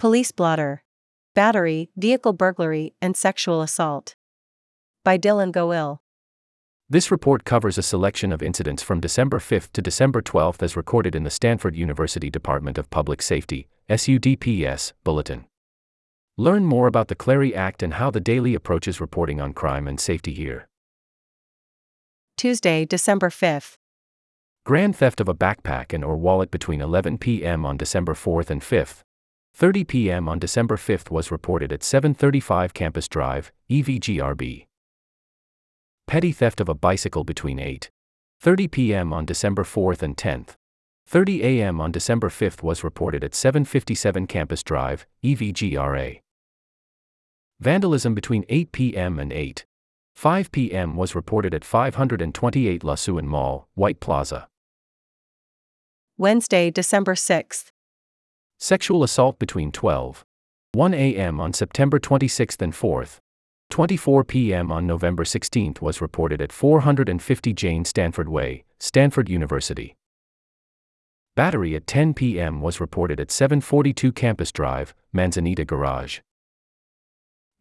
Police blotter. Battery, vehicle burglary, and sexual assault. By Dylan Goil. This report covers a selection of incidents from December 5 to December 12 as recorded in the Stanford University Department of Public Safety, SUDPS, Bulletin. Learn more about the Clery Act and how the daily approaches reporting on crime and safety here. Tuesday, December 5th. Grand theft of a backpack and or wallet between 11 p.m. on December 4th and 5th. 30 p.m. on December 5th was reported at 735 Campus Drive, EVGRB. Petty theft of a bicycle between 8:30 p.m. on December 4th and 10th. 30 a.m. on December 5th was reported at 757 Campus Drive, EVGRA. Vandalism between 8 p.m. and 8:05 p.m. was reported at 528 Lasuen Mall, White Plaza. Wednesday, December 6th. Sexual assault between 12. 1 a.m. on September 26th and 4th. 24 p.m. on November 16th was reported at 450 Jane Stanford Way, Stanford University. Battery at 10 p.m. was reported at 742 Campus Drive, Manzanita Garage.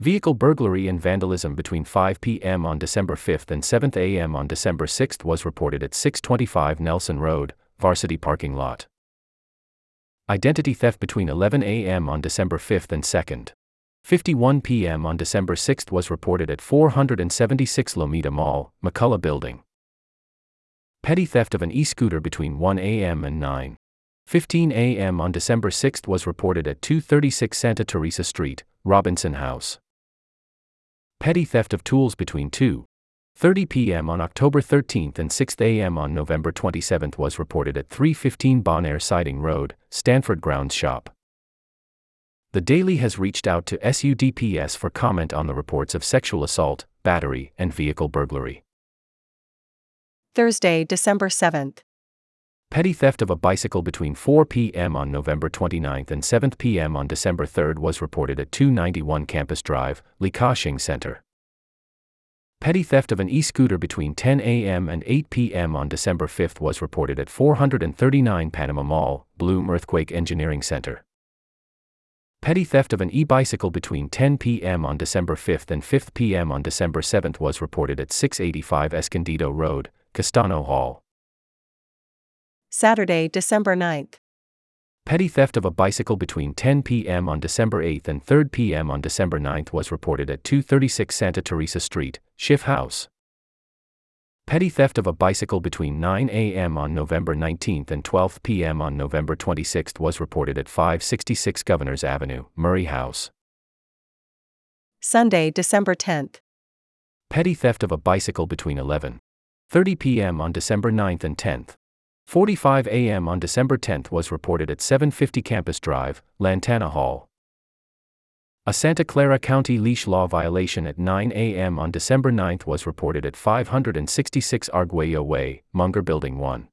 Vehicle burglary and vandalism between 5 p.m. on December 5th and 7 a.m. on December 6th was reported at 625 Nelson Road, Varsity Parking Lot. Identity theft between 11 a.m. on December 5th and 2nd. 51 p.m. on December 6th was reported at 476 Lomita Mall, McCullough Building. Petty theft of an e-scooter between 1 a.m. and 9. 15 a.m. on December 6th was reported at 236 Santa Teresa Street, Robinson House. Petty theft of tools between 2. 30 p.m. on October 13th and 6 a.m. on November 27th was reported at 315 Bon Air Siding Road, Stanford Grounds Shop. The Daily has reached out to SUDPS for comment on the reports of sexual assault, battery, and vehicle burglary. Thursday, December 7th. Petty theft of a bicycle between 4 p.m. on November 29th and 7 p.m. on December 3rd was reported at 291 Campus Drive, Li Ka Shing Center. Petty theft of an e-scooter between 10 a.m. and 8 p.m. on December 5th was reported at 439 Panama Mall, Blume Earthquake Engineering Center. Petty theft of an e-bicycle between 10 p.m. on December 5th and 5 p.m. on December 7th was reported at 685 Escondido Road, Castano Hall. Saturday, December 9th. Petty theft of a bicycle between 10 p.m. on December 8th and 3 p.m. on December 9th was reported at 236 Santa Teresa Street, Schiff House. Petty theft of a bicycle between 9 a.m. on November 19th and 12 p.m. on November 26th was reported at 566 Governors Avenue, Murray House. Sunday, December 10th. Petty theft of a bicycle between 11:30 p.m. on December 9th and 10th. 45 a.m. on December 10th was reported at 750 Campus Drive, Lantana Hall. A Santa Clara County leash law violation at 9 a.m. on December 9th was reported at 566 Arguello Way, Munger Building 1.